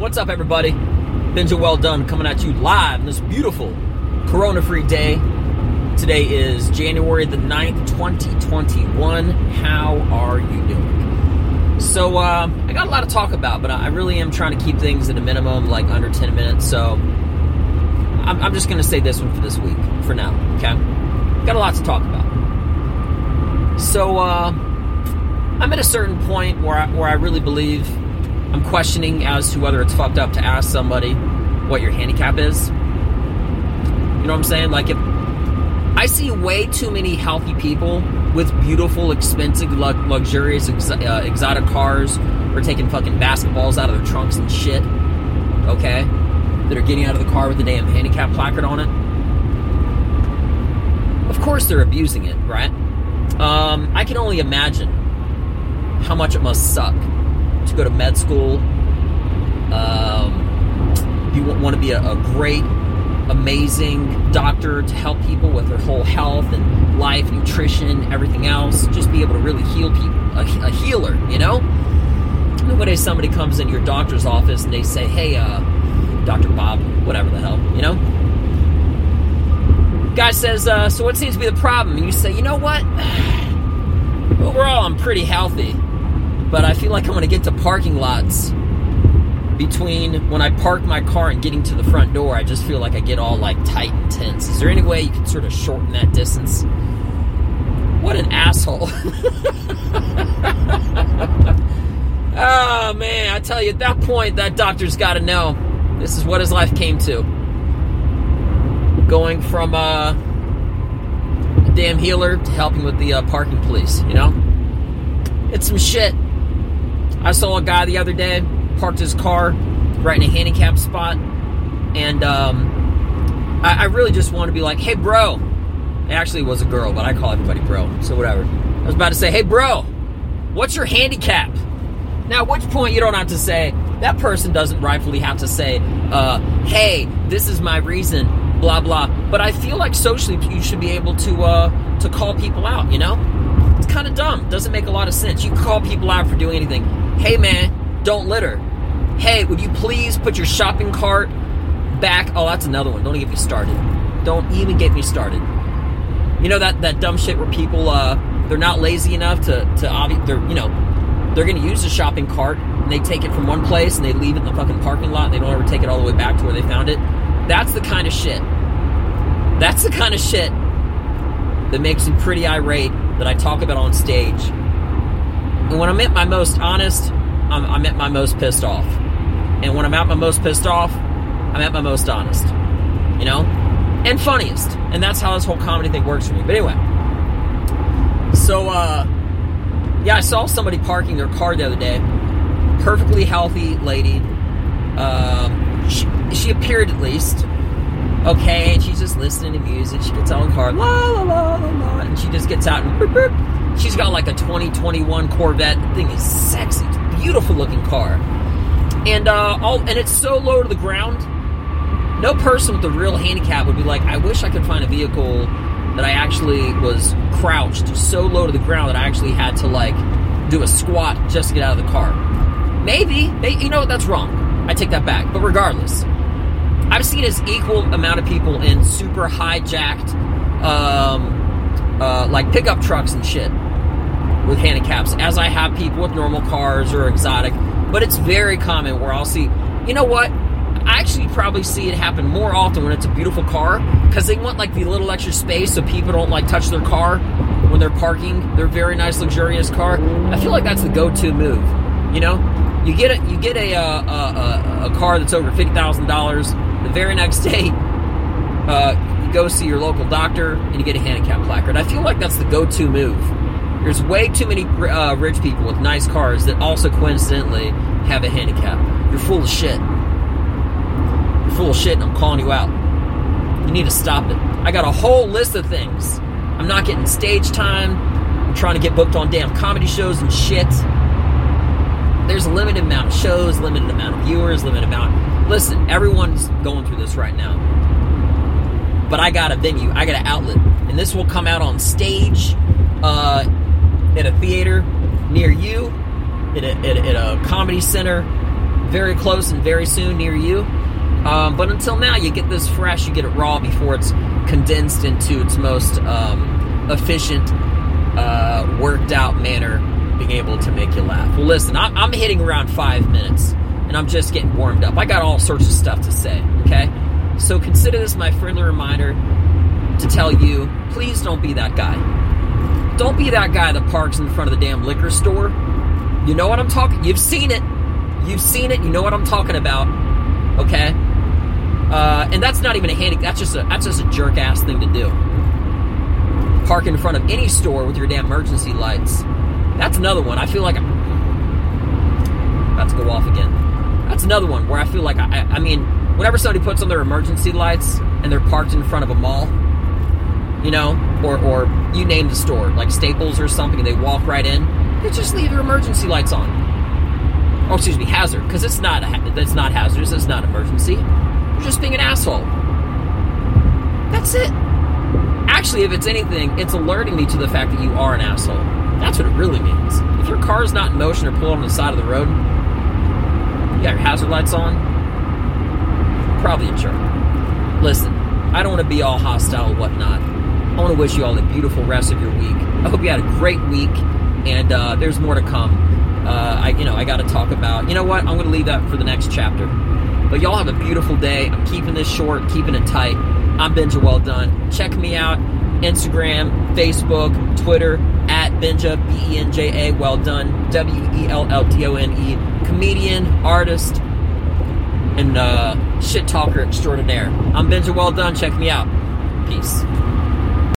What's up, everybody? Benja Welldone coming at you live this beautiful corona free day. Today is January the 9th, 2021. How are you doing? So, uh, I got a lot to talk about, but I really am trying to keep things at a minimum, like under 10 minutes. So, I'm, I'm just going to say this one for this week, for now, okay? Got a lot to talk about. So, uh, I'm at a certain point where I, where I really believe I'm questioning as to whether it's fucked up to ask somebody what your handicap is. You know what I'm saying? Like if I see way too many healthy people with beautiful, expensive, luxurious, uh, exotic cars, or taking fucking basketballs out of their trunks and shit. Okay, that are getting out of the car with the damn handicap placard on it. Of course, they're abusing it, right? Um, I can only imagine how much it must suck to go to med school. Um, you want to be a, a great, amazing doctor to help people with their whole health and life, nutrition, everything else. Just be able to really heal people, a, a healer, you know? Day somebody comes in your doctor's office and they say, hey, uh, Dr. Bob, whatever the hell, you know? Guy says, uh, so what seems to be the problem? And you say, you know what? Overall, I'm pretty healthy but I feel like I'm going to get to parking lots between when I park my car and getting to the front door. I just feel like I get all like tight and tense. Is there any way you can sort of shorten that distance? What an asshole. oh man, I tell you, at that point, that doctor's got to know this is what his life came to. Going from uh, a damn healer to helping with the uh, parking police, you know? It's some shit. I saw a guy the other day parked his car right in a handicap spot, and um, I, I, really just want to be like, "Hey, bro." It actually was a girl, but I call everybody bro, so whatever. I was about to say, "Hey, bro, what's your handicap?" Now, at which point you don't have to say that person doesn't rightfully have to say, uh, "Hey, this is my reason." Blah blah. But I feel like socially, you should be able to uh, to call people out. You know, it's kind of dumb. Doesn't make a lot of sense. You call people out for doing anything Hey man, don't litter. Hey, would you please put your shopping cart back? Oh, that's another one. Don't even get me started. Don't even get me started. You know that that dumb shit where people uh they're not lazy enough to to obvi- they're you know they're to use the shopping cart and they take it from one place and they leave it in the fucking parking lot and they don't ever take it all the way back to where they found it. That's the kind of shit. That's the kind of shit that makes me pretty irate that I talk about on stage and when I'm at my most honest, I'm, I'm at my most pissed off. And when I'm at my most pissed off, I'm at my most honest. You know? And funniest. And that's how this whole comedy thing works for me. But anyway. So, uh, yeah, I saw somebody parking their car the other day. Perfectly healthy lady. Um, she, she appeared at least. Okay, and she's just listening to music. She gets out of the car, la la la la la, and she just gets out and boop, boop, She's got like a 2021 Corvette. The thing is sexy. Beautiful looking car. And uh, all and it's so low to the ground. No person with a real handicap would be like, I wish I could find a vehicle that I actually was crouched so low to the ground that I actually had to like do a squat just to get out of the car. Maybe, you know, that's wrong. I take that back. But regardless, I've seen as equal amount of people in super hijacked, um, uh, like pickup trucks and shit with handicaps as I have people with normal cars or exotic. But it's very common where I'll see, you know what? I actually probably see it happen more often when it's a beautiful car because they want like the little extra space so people don't like touch their car when they're parking their very nice luxurious car. I feel like that's the go-to move. You know, you get a you get a uh, a, a, a car that's over fifty thousand dollars. The very next day, uh, go see your local doctor and you get a handicap placard. I feel like that's the go-to move. There's way too many uh, rich people with nice cars that also coincidentally have a handicap. You're full of shit. You're full of shit, and I'm calling you out. You need to stop it. I got a whole list of things. I'm not getting stage time. I'm trying to get booked on damn comedy shows and shit. There's a limited amount of shows, limited amount of viewers, limited amount. Listen, everyone's going through this right now. But I got a venue, I got an outlet, and this will come out on stage. Uh, at a theater near you, at a, a, comedy center very close and very soon near you. Um, but until now, you get this fresh, you get it raw before it's condensed into its most um, efficient, uh, worked out manner, being able to make you laugh. Well, listen, I'm, I'm hitting around five minutes and I'm just getting warmed up. I got all sorts of stuff to say, okay? So consider this my friendly reminder to tell you please don't be that guy. Don't be that guy that parks in front of the damn liquor store. You know what I'm talking You've seen it. You've seen it. You know what I'm talking about. Okay? Uh, and that's not even a handy. That's just a that's just a jerk ass thing to do. Park in front of any store with your damn emergency lights. That's another one. I feel like I'm about to go off again. That's another one where I feel like I, I mean, whenever somebody puts on their emergency lights and they're parked in front of a mall, you know, or or you name the store, like Staples or something, and they walk right in, they just leave their emergency lights on. Oh, excuse me, hazard, because it's not it's not hazardous. It's not emergency. You're just being an asshole. That's it. Actually, if it's anything, it's alerting me to the fact that you are an asshole. That's what it really means. If your car's not in motion or pulling on the side of the road, you got your hazard lights on, probably a jerk. Listen, I don't want to be all hostile and whatnot. I want to wish you all a beautiful rest of your week. I hope you had a great week, and uh, there's more to come. Uh, I, you know, I got to talk about. You know what? I'm going to leave that for the next chapter. But y'all have a beautiful day. I'm keeping this short, keeping it tight. I'm Benja Welldone. Check me out Instagram, Facebook, Twitter at Benja B E N J A Welldone W E L L D O N E. Comedian, artist, and uh, shit talker extraordinaire. I'm Benja Welldone. Check me out. Peace.